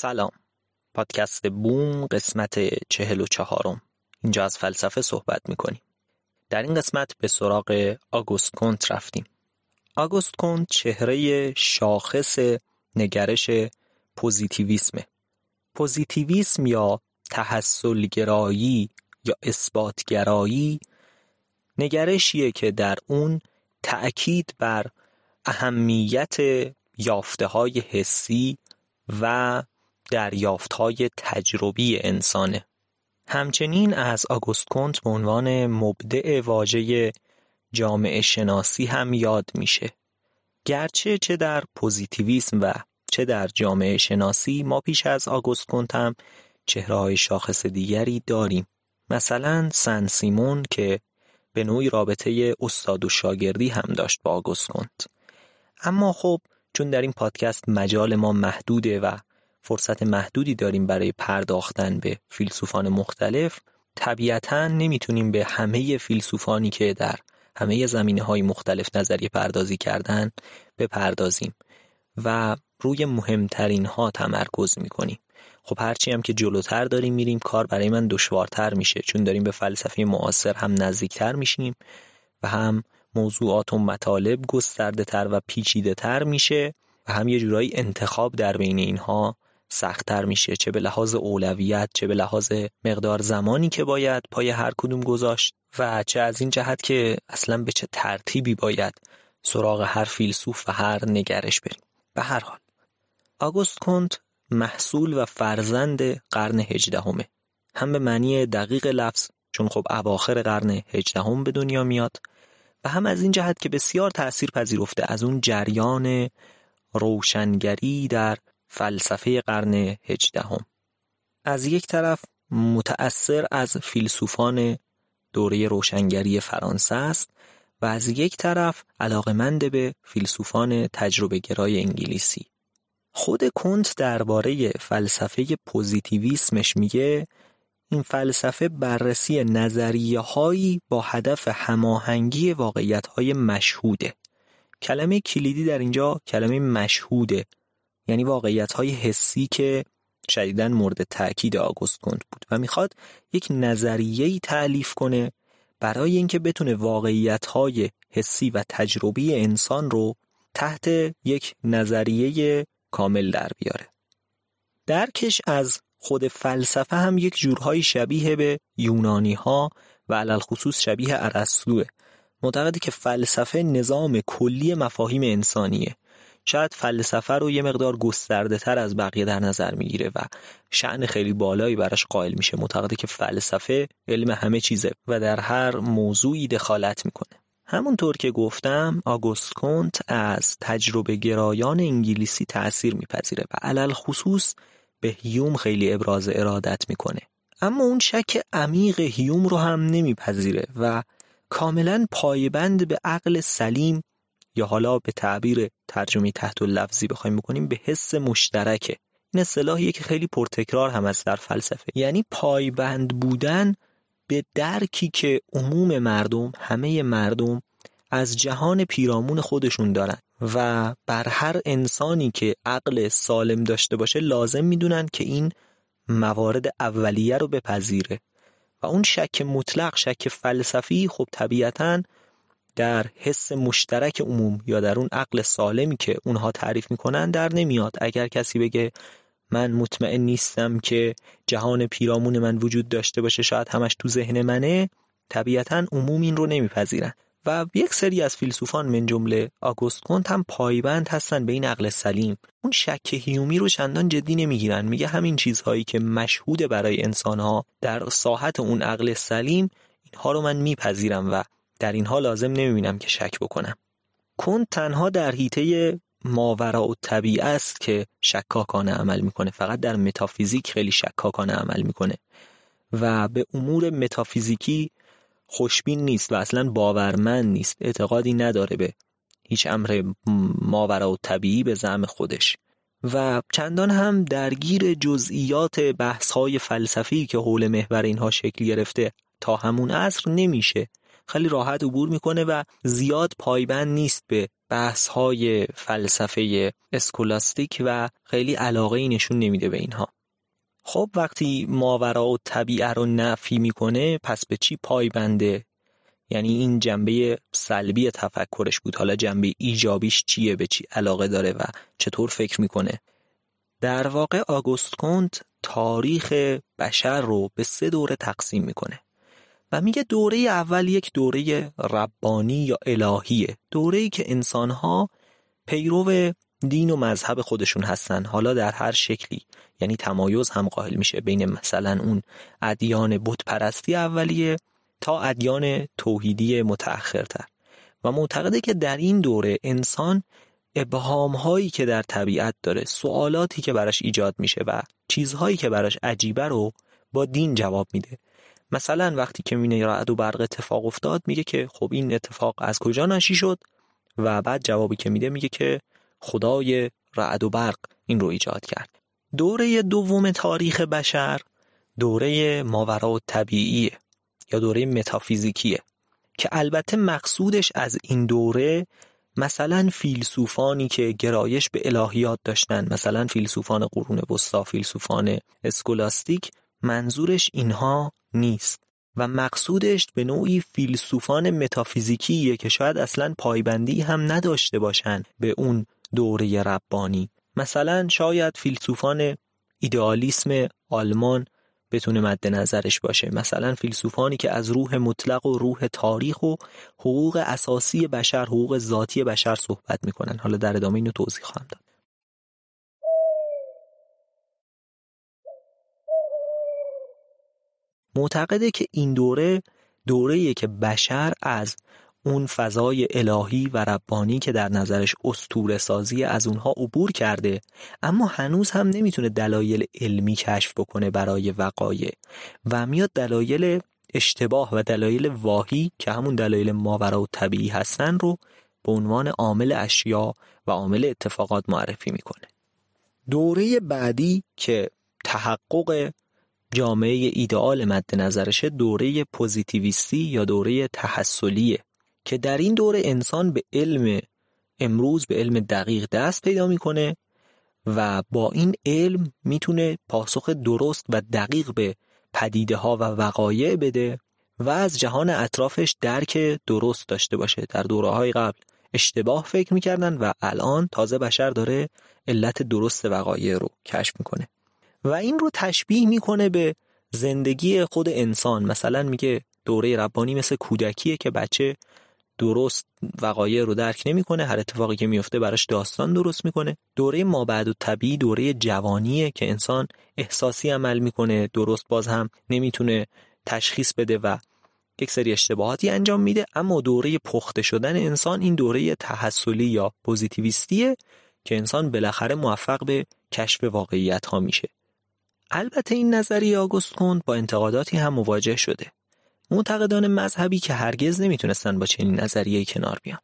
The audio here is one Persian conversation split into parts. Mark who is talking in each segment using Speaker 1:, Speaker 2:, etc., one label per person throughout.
Speaker 1: سلام. پادکست بوم قسمت چهل و چهارم. اینجا از فلسفه صحبت می‌کنیم. در این قسمت به سراغ آگوست کنت رفتیم. آگوست کنت چهره شاخص نگرش پوزیتیویسمه. پوزیتیویسم یا تحصلگرایی یا اثباتگرایی نگرشیه که در اون تأکید بر اهمیت یافته های حسی و دریافت های تجربی انسانه. همچنین از آگوست کنت به عنوان مبدع واژه جامعه شناسی هم یاد میشه. گرچه چه در پوزیتیویسم و چه در جامعه شناسی ما پیش از آگوست کنت هم چهرههای شاخص دیگری داریم. مثلا سن سیمون که به نوعی رابطه استاد و شاگردی هم داشت با آگوست کنت. اما خب چون در این پادکست مجال ما محدوده و فرصت محدودی داریم برای پرداختن به فیلسوفان مختلف طبیعتا نمی‌تونیم به همه فیلسوفانی که در همه زمینه های مختلف نظریه پردازی کردن بپردازیم و روی مهمترین ها تمرکز می‌کنیم. خب هرچی هم که جلوتر داریم میریم کار برای من دشوارتر میشه. چون داریم به فلسفه معاصر هم نزدیکتر میشیم و هم موضوعات و مطالب گسترده تر و پیچیده تر میشه و هم یه جورایی انتخاب در بین اینها سختتر میشه چه به لحاظ اولویت چه به لحاظ مقدار زمانی که باید پای هر کدوم گذاشت و چه از این جهت که اصلا به چه ترتیبی باید سراغ هر فیلسوف و هر نگرش بریم. به هر حال آگوست کنت محصول و فرزند قرن هجدهمه. هم به معنی دقیق لفظ چون خب اواخر قرن هجدهم به دنیا میاد و هم از این جهت که بسیار تأثیر پذیرفته از اون جریان روشنگری در فلسفه قرن هجدهم. از یک طرف متأثر از فیلسوفان دوره روشنگری فرانسه است و از یک طرف علاقمند به فیلسوفان تجربه گرای انگلیسی. خود کنت درباره فلسفه پوزیتیویسمش میگه این فلسفه بررسی نظریه هایی با هدف هماهنگی واقعیت های مشهوده. کلمه کلیدی در اینجا کلمه مشهوده. یعنی واقعیت های حسی که شدیداً مورد تاکید آگوست کنت بود و می‌خواد یک نظریه‌ای تعلیف کنه برای اینکه بتونه واقعیت های حسی و تجربی انسان رو تحت یک نظریه کامل در بیاره. درکش از خود فلسفه هم یک جورهای شبیه به یونانی ها و علل خصوص شبیه ارسطوه معتقده که فلسفه نظام کلی مفاهیم انسانیه. شاید فلسفه رو یه مقدار گسترده تر از بقیه در نظر می‌گیره و شعن خیلی بالایی براش قائل میشه. معتقده که فلسفه علم همه چیزه و در هر موضوعی دخالت می‌کنه. همونطور که گفتم آگوست کنت از تجربه گرایان انگلیسی تأثیر میپذیره و علل خصوص به هیوم خیلی ابراز ارادت می‌کنه. اما اون شک عمیق هیوم رو هم نمیپذیره و کاملا پایبند به عقل سلیم یا حالا به تعبیر ترجمه تحت لفظی بخوایم بکنیم به حس مشترکه. این اصطلاحیه که خیلی پرتکرار هم است در فلسفه. یعنی پایبند بودن به درکی که عموم مردم همه مردم از جهان پیرامون خودشون دارن و بر هر انسانی که عقل سالم داشته باشه لازم می‌دونن که این موارد اولیه رو بپذیره. و اون شک مطلق شک فلسفی خب طبیعتا در حس مشترک عموم یا در اون عقل سالمی که اونها تعریف می‌کنن در نمیاد. اگر کسی بگه من مطمئن نیستم که جهان پیرامون من وجود داشته باشه شاید همش تو ذهن منه طبیعتا عموم این رو نمیپذیرن. و یک سری از فیلسوفان من جمله آگوست کنت هم پایبند هستن به این عقل سلیم. اون شک هیومی رو چندان جدی نمی‌گیرن. میگه همین چیزهایی که مشهود برای انسانها در ساحت اون عقل سلیم اینها رو من میپذیرم و در اینها لازم نمی‌بینم که شک بکنم. کنت تنها در حیطه ماورا و طبیعه است که شکاکانه عمل می‌کنه. فقط در متافیزیک خیلی شکاکانه عمل می‌کنه. و به امور متافیزیکی خوشبین نیست و اصلا باورمند نیست. اعتقادی نداره به هیچ امر ماورا و طبیعی به زعم خودش. و چندان هم درگیر جزئیات بحث های فلسفی که حول محور اینها شکل گرفته تا همون عصر نمیشه. خیلی راحت عبور می‌کنه و زیاد پایبند نیست به بحث های فلسفه اسکولاستیک و خیلی علاقه ای نشون نمیده به اینها. خب وقتی ماورا و طبیعه رو نفی می‌کنه پس به چی پایبنده؟ یعنی این جنبه سلبی تفکرش بود. حالا جنبه ایجابیش چیه؟ به چی علاقه داره و چطور فکر می‌کنه؟ در واقع آگوست کنت تاریخ بشر رو به سه دوره تقسیم می‌کنه. و میگه دوره اول یک دوره ربانی یا الهیه. دوره ای که انسانها پیرو دین و مذهب خودشون هستن. حالا در هر شکلی. یعنی تمایز هم قائل میشه بین مثلا اون ادیان بت پرستی اولیه تا ادیان توحیدی متأخرتر. و معتقده که در این دوره انسان ابهام هایی که در طبیعت داره سوالاتی که براش ایجاد میشه و چیزهایی که براش عجیبه رو با دین جواب میده. مثلا وقتی که مینه رعد و برق اتفاق افتاد میگه که خب این اتفاق از کجا نشی شد؟ و بعد جوابی که میده میگه که خدای رعد و برق این رو ایجاد کرد. دوره دوم تاریخ بشر دوره ماورا و طبیعیه یا دوره متافیزیکیه که البته مقصودش از این دوره مثلا فیلسوفانی که گرایش به الهیات داشتن مثلا فیلسوفان قرون وسطا فیلسوفان اسکولاستیک منظورش اینها نیست و مقصودش به نوعی فیلسوفان متافیزیکیه که شاید اصلا پایبندی هم نداشته باشن به اون دوره ربانی. مثلا شاید فیلسوفان ایدئالیسم آلمان بتونه مد نظرش باشه. مثلا فیلسوفانی که از روح مطلق و روح تاریخ و حقوق اساسی بشر حقوق ذاتی بشر صحبت می‌کنن. حالا در ادامه اینو توضیح خواهم داد. معتقده که این دوره دوره که بشر از اون فضای الهی و ربانی که در نظرش استور سازی از اونها عبور کرده اما هنوز هم نمی‌تونه دلایل علمی کشف بکنه برای وقایع و میاد دلایل اشتباه و دلایل واهی که همون دلایل ماورا و طبیعی هستن رو به عنوان عامل اشیا و عامل اتفاقات معرفی می‌کنه. دوره بعدی که تحقق جامعه ایدئال مد نظرشه دوره پوزیتیویستی یا دوره تحصلیه که در این دوره انسان به علم امروز به علم دقیق دست پیدا می‌کنه و با این علم می‌تونه پاسخ درست و دقیق به پدیده ها و وقایع بده و از جهان اطرافش درک درست داشته باشه. در دوره های قبل اشتباه فکر می‌کردن و الان تازه بشر داره علت درست وقایع رو کشف می‌کنه. و این رو تشبیه می‌کنه به زندگی خود انسان. مثلا میگه دوره ربانی مثل کودکیه که بچه درست وقایع رو درک نمی‌کنه هر اتفاقی که میفته براش داستان درست می‌کنه. دوره مابعد و طبیعی دوره جوانیه که انسان احساسی عمل می‌کنه درست باز هم نمی‌تونه تشخیص بده و یک سری اشتباهاتی انجام میده. اما دوره پخته شدن انسان این دوره تحصلی یا پوزیتیویستیه که انسان بالاخره موفق به کشف واقعیت ها میشه. البته این نظریه آگوست کند با انتقاداتی هم مواجه شده. معتقدان مذهبی که هرگز نمی‌تونستن با چنین نظریه کنار بیان.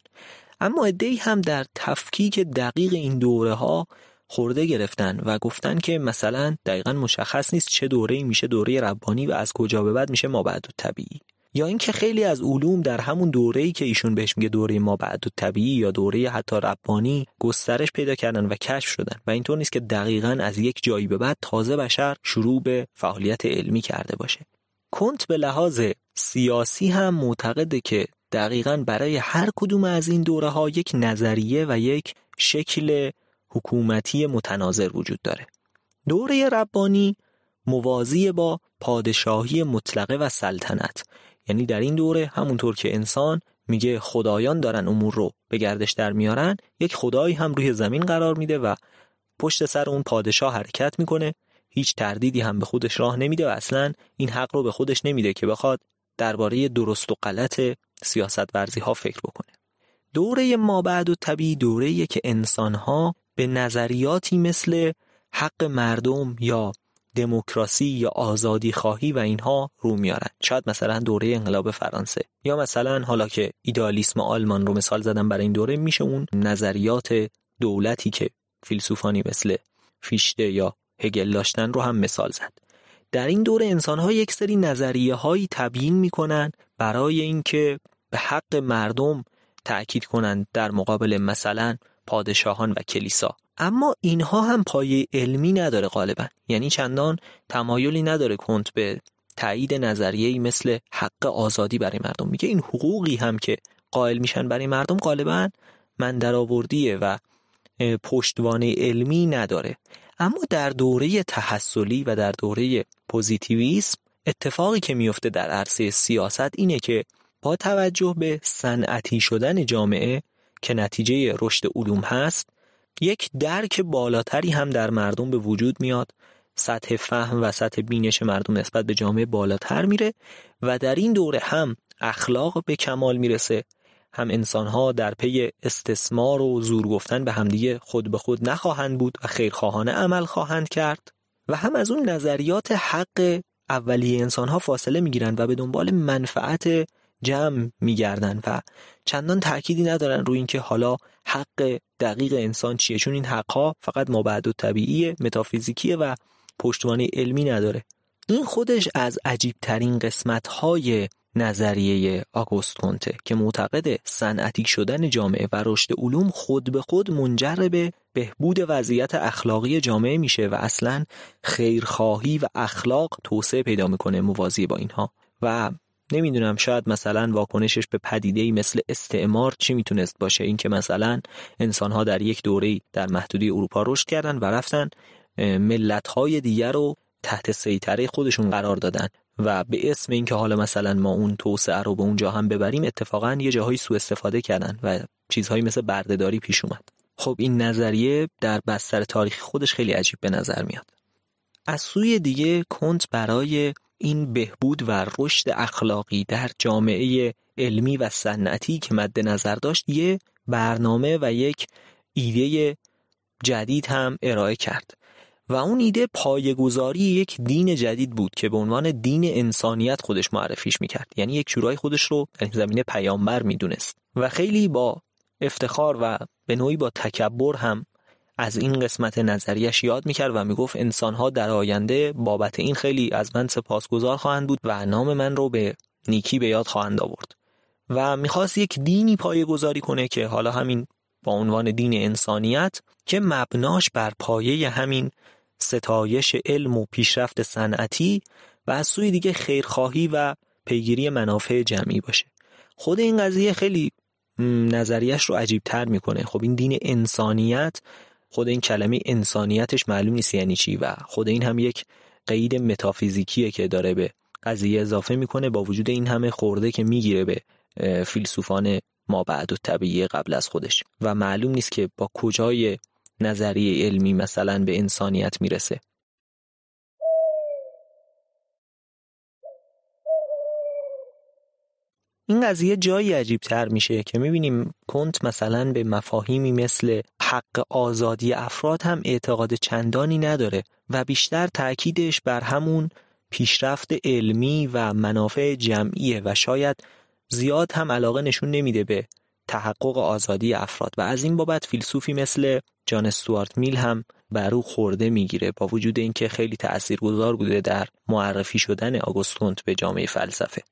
Speaker 1: اما ادهی هم در تفکیک دقیق این دوره ها خورده گرفتن و گفتن که مثلا دقیقا مشخص نیست چه دوره میشه دوره ربانی و از کجا به بعد میشه ما بعد و طبیعی. یا اینکه خیلی از علوم در همون دوره‌ای که ایشون بهش میگه دوره ما بعد و طبیعی یا دوره حتی ربانی گسترش پیدا کردن و کشف شدن و اینطور نیست که دقیقا از یک جایی به بعد تازه بشر شروع به فعالیت علمی کرده باشه. کنت به لحاظ سیاسی هم معتقده که دقیقا برای هر کدوم از این دوره ها یک نظریه و یک شکل حکومتی متناظر وجود داره. دوره ربانی موازی با پادشاهی مطلقه و سلطنت. یعنی در این دوره همونطور که انسان میگه خدایان دارن امور رو به گردش در میارن یک خدایی هم روی زمین قرار میده و پشت سر اون پادشاه حرکت می‌کنه. هیچ تردیدی هم به خودش راه نمیده و اصلا این حق رو به خودش نمیده که بخواد درباره درست و غلط سیاست ورزی ها فکر بکنه. دوره ما بعد و طبیعی دوره که انسان ها به نظریاتی مثل حق مردم یا دموکراسی یا آزادی خواهی و اینها رو میارن. شاید مثلا دوره انقلاب فرانسه. یا مثلا حالا که ایدالیسم آلمان رو مثال زدم برای این دوره میشه اون نظریات دولتی که فیلسوفانی مثل فیشته یا هگل داشتن رو هم مثال زد. در این دوره انسان ها یک سری نظریه هایی تبیین می‌کنن برای اینکه به حق مردم تأکید کنند در مقابل مثلا پادشاهان و کلیسا. اما اینها هم پایه علمی نداره غالبا. یعنی چندان تمایلی نداره کنت به تایید نظریه‌ای مثل حق آزادی برای مردم. میگه این حقوقی هم که قائل میشن برای مردم غالبا من درآوردیه و پشتوانه علمی نداره. اما در دوره تحصلی و در دوره پوزیتیویسم اتفاقی که میفته در عرصه سیاست اینه که با توجه به صنعتی شدن جامعه که نتیجه رشد علوم هست یک درک بالاتری هم در مردم به وجود میاد. سطح فهم و سطح بینش مردم نسبت به جامعه بالاتر میره و در این دوره هم اخلاق به کمال می‌رسه. هم انسانها در پی استثمار و زور گفتن به همدیگه خود به خود نخواهند بود و خیرخواهانه عمل خواهند کرد. و هم از اون نظریات حق اولیه انسانها فاصله می‌گیرن و به دنبال منفعت جمع میگردن و چندان تأکیدی ندارن روی اینکه حالا حق دقیق انسان چیه. چون این حقها فقط مابعد و طبیعی متافیزیکیه و پشتوانه علمی نداره. این خودش از عجیب ترین قسمت های نظریه آگوست کنته که معتقد صنعتی شدن جامعه و رشد علوم خود به خود منجر به بهبود وضعیت اخلاقی جامعه میشه و اصلا خیرخواهی و اخلاق توسعه پیدا می‌کنه موازی با اینها. و نمی‌دونم شاید مثلا واکنشش به پدیده ای مثل استعمار چی می‌تونست باشه. اینکه مثلا انسانها در یک دوره در محدودی اروپا رشد کردن و رفتن ملت های دیگر رو تحت سیطره خودشون قرار دادن و به اسم اینکه حالا مثلا ما اون توسعه رو به اونجا هم ببریم اتفاقا یه جاهایی سوء استفاده کردن و چیزهایی مثل بردهداری پیش اومد. خب این نظریه در بستر تاریخی خودش خیلی عجیب به نظر میاد. از سوی دیگه کنت برای این بهبود و رشد اخلاقی در جامعه علمی و صنعتی که مد نظر داشت یه برنامه و یک ایده جدید هم ارائه کرد. و اون ایده پایگذاری یک دین جدید بود که به عنوان دین انسانیت خودش معرفیش می‌کرد. یعنی یک جورایی خودش رو در زمینه پیامبر می‌دونست. و خیلی با افتخار و به نوعی با تکبر هم از این قسمت نظریش یاد می‌کرد و می‌گفت انسانها در آینده بابت این خیلی از من سپاسگزار خواهند بود و نام من رو به نیکی به یاد خواهند آورد. و می‌خواست یک دینی پایه گذاری کنه که حالا همین با عنوان دین انسانیت که مبناش بر پایه همین ستایش علم و پیشرفت صنعتی و از سوی دیگه خیرخواهی و پیگیری منافع جمعی باشه. خود این قضیه خیلی نظریش رو عجیب تر می‌کنه. خب این دین انسانیت خود این کلمه انسانیتش معلوم نیست یعنی چی و خود این هم یک قید متافیزیکیه که داره به قضیه اضافه می‌کنه با وجود این همه خورده که می‌گیره به فیلسوفان ما بعد و طبیعی قبل از خودش. و معلوم نیست که با کجای نظریه علمی مثلا به انسانیت می‌رسه. این قضیه جایی عجیب تر میشه که می‌بینیم کنت مثلا به مفاهیمی مثل حق آزادی افراد هم اعتقاد چندانی نداره و بیشتر تاکیدش بر همون پیشرفت علمی و منافع جمعیه و شاید زیاد هم علاقه نشون نمیده به تحقق آزادی افراد. و از این بابت فیلسوفی مثل جان استوارت میل هم بر او خورده می‌گیره با وجود اینکه خیلی تاثیرگذار بوده در معرفی شدن آگوست به جامعه فلسفه.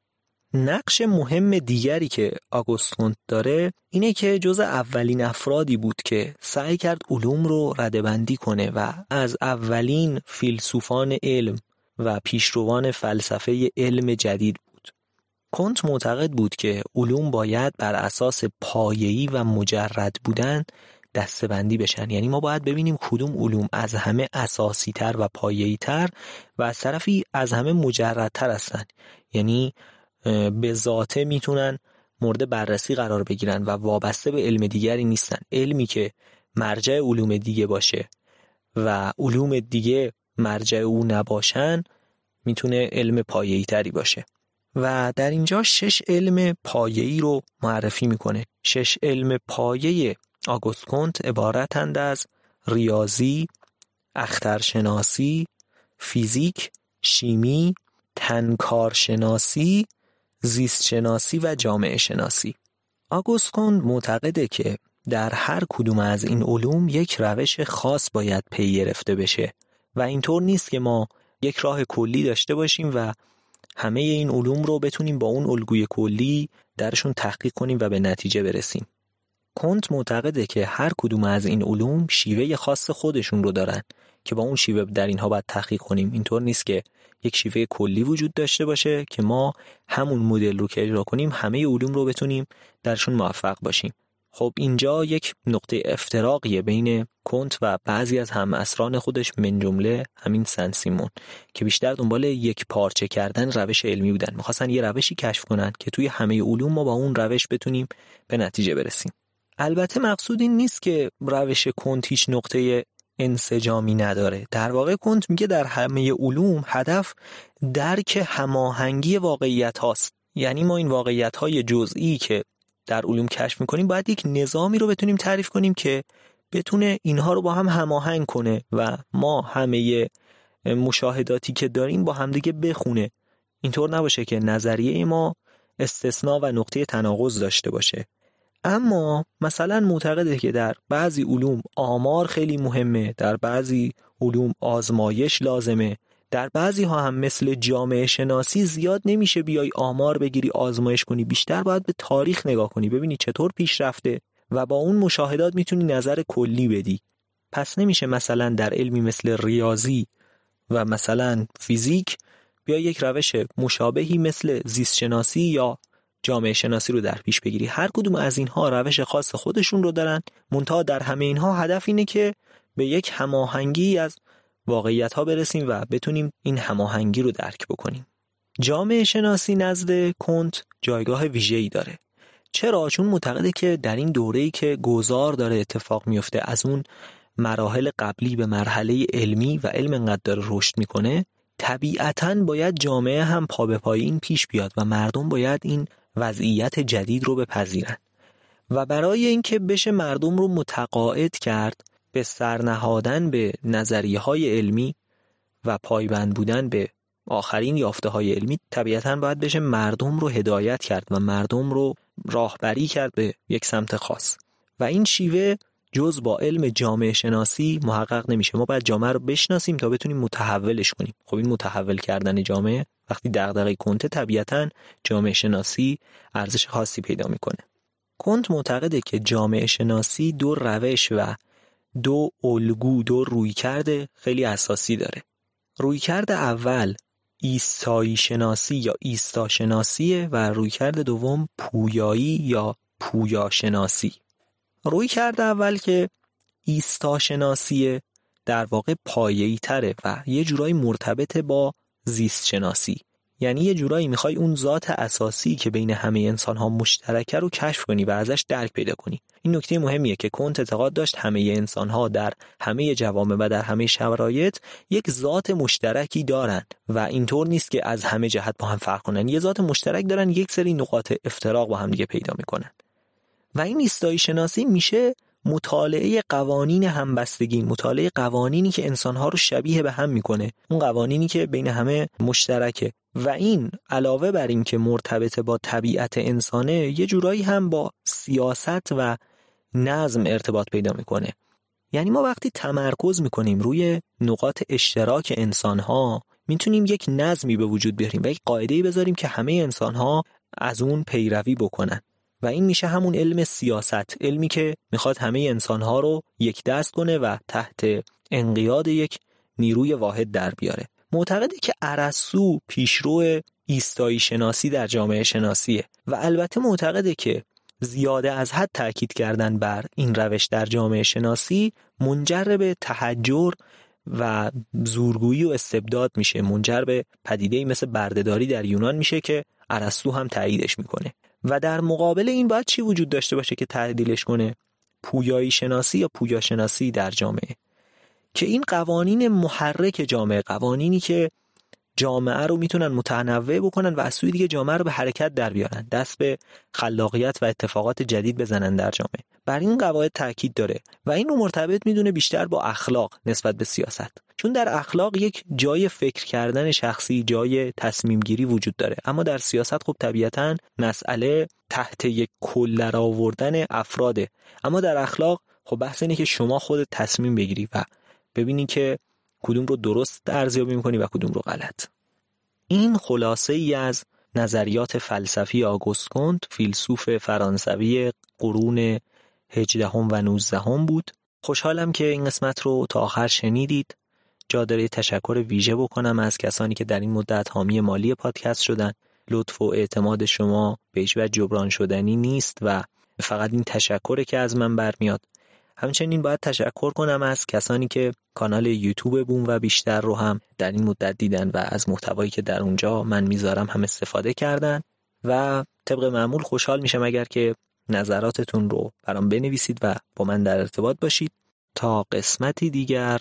Speaker 1: نقش مهم دیگری که آگوست داره اینه که جز اولین افرادی بود که سعی کرد علوم رو ردبندی کنه و از اولین فیلسوفان علم و پیشروان فلسفه علم جدید بود. کنت معتقد بود که علوم باید بر اساس پایه‌ای و مجرد بودن دستبندی بشن یعنی ما باید ببینیم کدوم علوم از همه اساسی تر و پایه‌ای تر و از طرفی از همه مجردتر هستند یعنی به ذاته می‌تونن مورد بررسی قرار بگیرن و وابسته به علم دیگری نیستن. علمی که مرجع علوم دیگه باشه و علوم دیگه مرجع او نباشن می‌تونه علم پایه‌ای تری باشه. و در اینجا شش علم پایه‌ای رو معرفی می‌کنه. شش علم پایه آگوست کنت عبارتند از ریاضی، اخترشناسی، فیزیک، شیمی، تنکارشناسی، زیست شناسی و جامعه شناسی کند معتقده که در هر کدوم از این علوم یک روش خاص باید پی گرفته بشه و اینطور نیست که ما یک راه کلی داشته باشیم و همه این علوم رو بتونیم با اون الگوی کلی درشون تحقیق کنیم و به نتیجه برسیم. کنت معتقده که هر کدوم از این علوم شیوه خاص خودشون رو دارن که با اون شیوه در اینها باید تحقیق کنیم. اینطور نیست که یک شیوه کلی وجود داشته باشه که ما همون مدل رو که اجرا کنیم همه علوم رو بتونیم درشون موفق باشیم. خب اینجا یک نقطه افتراقیه بین کنت و بعضی از هم اسران خودش من جمله همین سن سیمون که بیشتر دنبال یک پارچه کردن روش علمی بودن. می‌خواستن یه روشی کشف کنن که توی همه علوم ما با اون روش بتونیم به نتیجه برسیم. البته مقصود این نیست که روش کنت هیچ نقطه انسجامی نداره. در واقع کنت میگه در همه علوم هدف درک هماهنگی واقعیت هاست. یعنی ما این واقعیت های جزئی که در علوم کشف می‌کنیم باید یک نظامی رو بتونیم تعریف کنیم که بتونه اینها رو با هم هماهنگ کنه و ما همه مشاهداتی که داریم با همدیگه بخونه. اینطور نباشه که نظریه ما استثناء و نقطه تناقض داشته باشه. اما مثلا معتقده که در بعضی علوم آمار خیلی مهمه در بعضی علوم آزمایش لازمه در بعضی ها هم مثل جامعه شناسی زیاد نمیشه بیای آمار بگیری آزمایش کنی بیشتر باید به تاریخ نگاه کنی ببینی چطور پیش رفته و با اون مشاهدات می‌تونی نظر کلی بدی. پس نمیشه مثلا در علمی مثل ریاضی و مثلا فیزیک بیا یک روش مشابهی مثل زیست شناسی یا جامعه شناسی رو در پیش بگیری. هر کدوم از اینها روش خاص خودشون رو دارن. منتها در همه اینها هدف اینه که به یک هماهنگی از واقعیت ها برسیم و بتونیم این هماهنگی رو درک بکنیم. جامعه شناسی نزد کنت جایگاه ویژه‌ای داره. چرا؟ چون معتقده که در این دوره‌ای که گذار داره اتفاق میفته از اون مراحل قبلی به مرحله علمی و علم انقدر داره رشد می‌کنه طبیعتا باید جامعه هم پا به پای این پیش بیاد و مردم باید این وضعیت جدید رو بپذیرن و برای اینکه بشه مردم رو متقاعد کرد به سرنهادن به نظریه های علمی و پایبند بودن به آخرین یافته های علمی طبیعتا باید بشه مردم رو هدایت کرد و مردم رو راهبری کرد به یک سمت خاص. و این شیوه جز با علم جامعه شناسی محقق نمیشه. ما باید جامعه رو بشناسیم تا بتونیم متحولش کنیم. خب این متحول کردن جامعه وقتی دغدغه کنته طبیعتا جامعه شناسی ارزش خاصی پیدا می‌کنه. کنت معتقده که جامعه شناسی دو روش و دو الگو دو رویکرد خیلی اساسی داره. رویکرد اول ایستایی شناسی یا ایستا شناسیه و رویکرد دوم پویایی یا پویا شناسی. روی کرده اول که ایستا شناسی در واقع پایه‌ای تره و یه جورایی مرتبط با زیست شناسی یعنی یه جورایی می‌خوای اون ذات اساسی که بین همه انسان ها مشترکه رو کشف کنی و ازش درک پیدا کنی. این نکته مهمیه که کنت اعتقاد داشت همه انسان ها در همه جوامع و در همه شرایط یک ذات مشترکی دارن و اینطور نیست که از همه جهت با هم فرق کنن. یه ذات مشترک دارن یک سری نقاط افتراق با هم دیگه پیدا می‌کنن. و این ایستایی شناسی میشه مطالعه قوانین همبستگی مطالعه قوانینی که انسانها رو شبیه به هم می‌کنه. اون قوانینی که بین همه مشترکه. و این علاوه بر این که مرتبط با طبیعت انسانه یه جورایی هم با سیاست و نظم ارتباط پیدا می‌کنه. یعنی ما وقتی تمرکز می‌کنیم روی نقاط اشتراک انسانها می‌تونیم یک نظمی به وجود بیاریم و یک قاعده بذاریم که همه انسانها از اون پیروی بکنن. و این میشه همون علم سیاست علمی که می‌خواد همه انسانها رو یک دست کنه و تحت انقیاد یک نیروی واحد در بیاره. معتقده که ارسطو پیشرو ایستایی شناسی در جامعه شناسیه و البته معتقده که زیاده از حد تاکید کردن بر این روش در جامعه شناسی منجر به تحجر و زورگویی و استبداد میشه منجر به پدیده مثل بردهداری در یونان میشه که ارسطو هم تاییدش می‌کنه. و در مقابل این باید چی وجود داشته باشه که تعدیلش کنه؟ پویایی شناسی یا پویا شناسی در جامعه؟ که این قوانین محرک جامعه قوانینی که جامعه رو می‌تونن متنوع بکنن و از سوی دیگه جامعه رو به حرکت در بیارن دست به خلاقیت و اتفاقات جدید بزنن در جامعه. بر این قواعد تاکید داره و این رو مرتبط می‌دونه بیشتر با اخلاق نسبت به سیاست. چون در اخلاق یک جای فکر کردن شخصی جای تصمیم گیری وجود داره. اما در سیاست خب طبیعتا مسئله تحت یک کل آوردن افراده. اما در اخلاق خب بحث اینه که شما خود تصمیم بگیری و ببینی که کدوم رو درست ارزیابی می‌کنی و کدوم رو غلط. این خلاصه ای از نظریات فلسفی آگوست کنت فیلسوف فرانسوی قرون هجدهم و نوزدهم بود. خوشحالم که این قسمت رو تا آخر شنیدید. جا داره تشکر ویژه بکنم از کسانی که در این مدت حامی مالی پادکست شدن. لطف و اعتماد شما به و جبران شدنی نیست و فقط این تشکره که از من برمیاد. همچنین باید تشکر کنم از کسانی که کانال یوتیوب بوم و بیشتر رو هم در این مدت دیدن و از محتوایی که در اونجا من می‌ذارم هم استفاده کردن. و طبق معمول خوشحال میشم اگر که نظراتتون رو برام بنویسید و با من در ارتباط باشید. تا قسمتی دیگر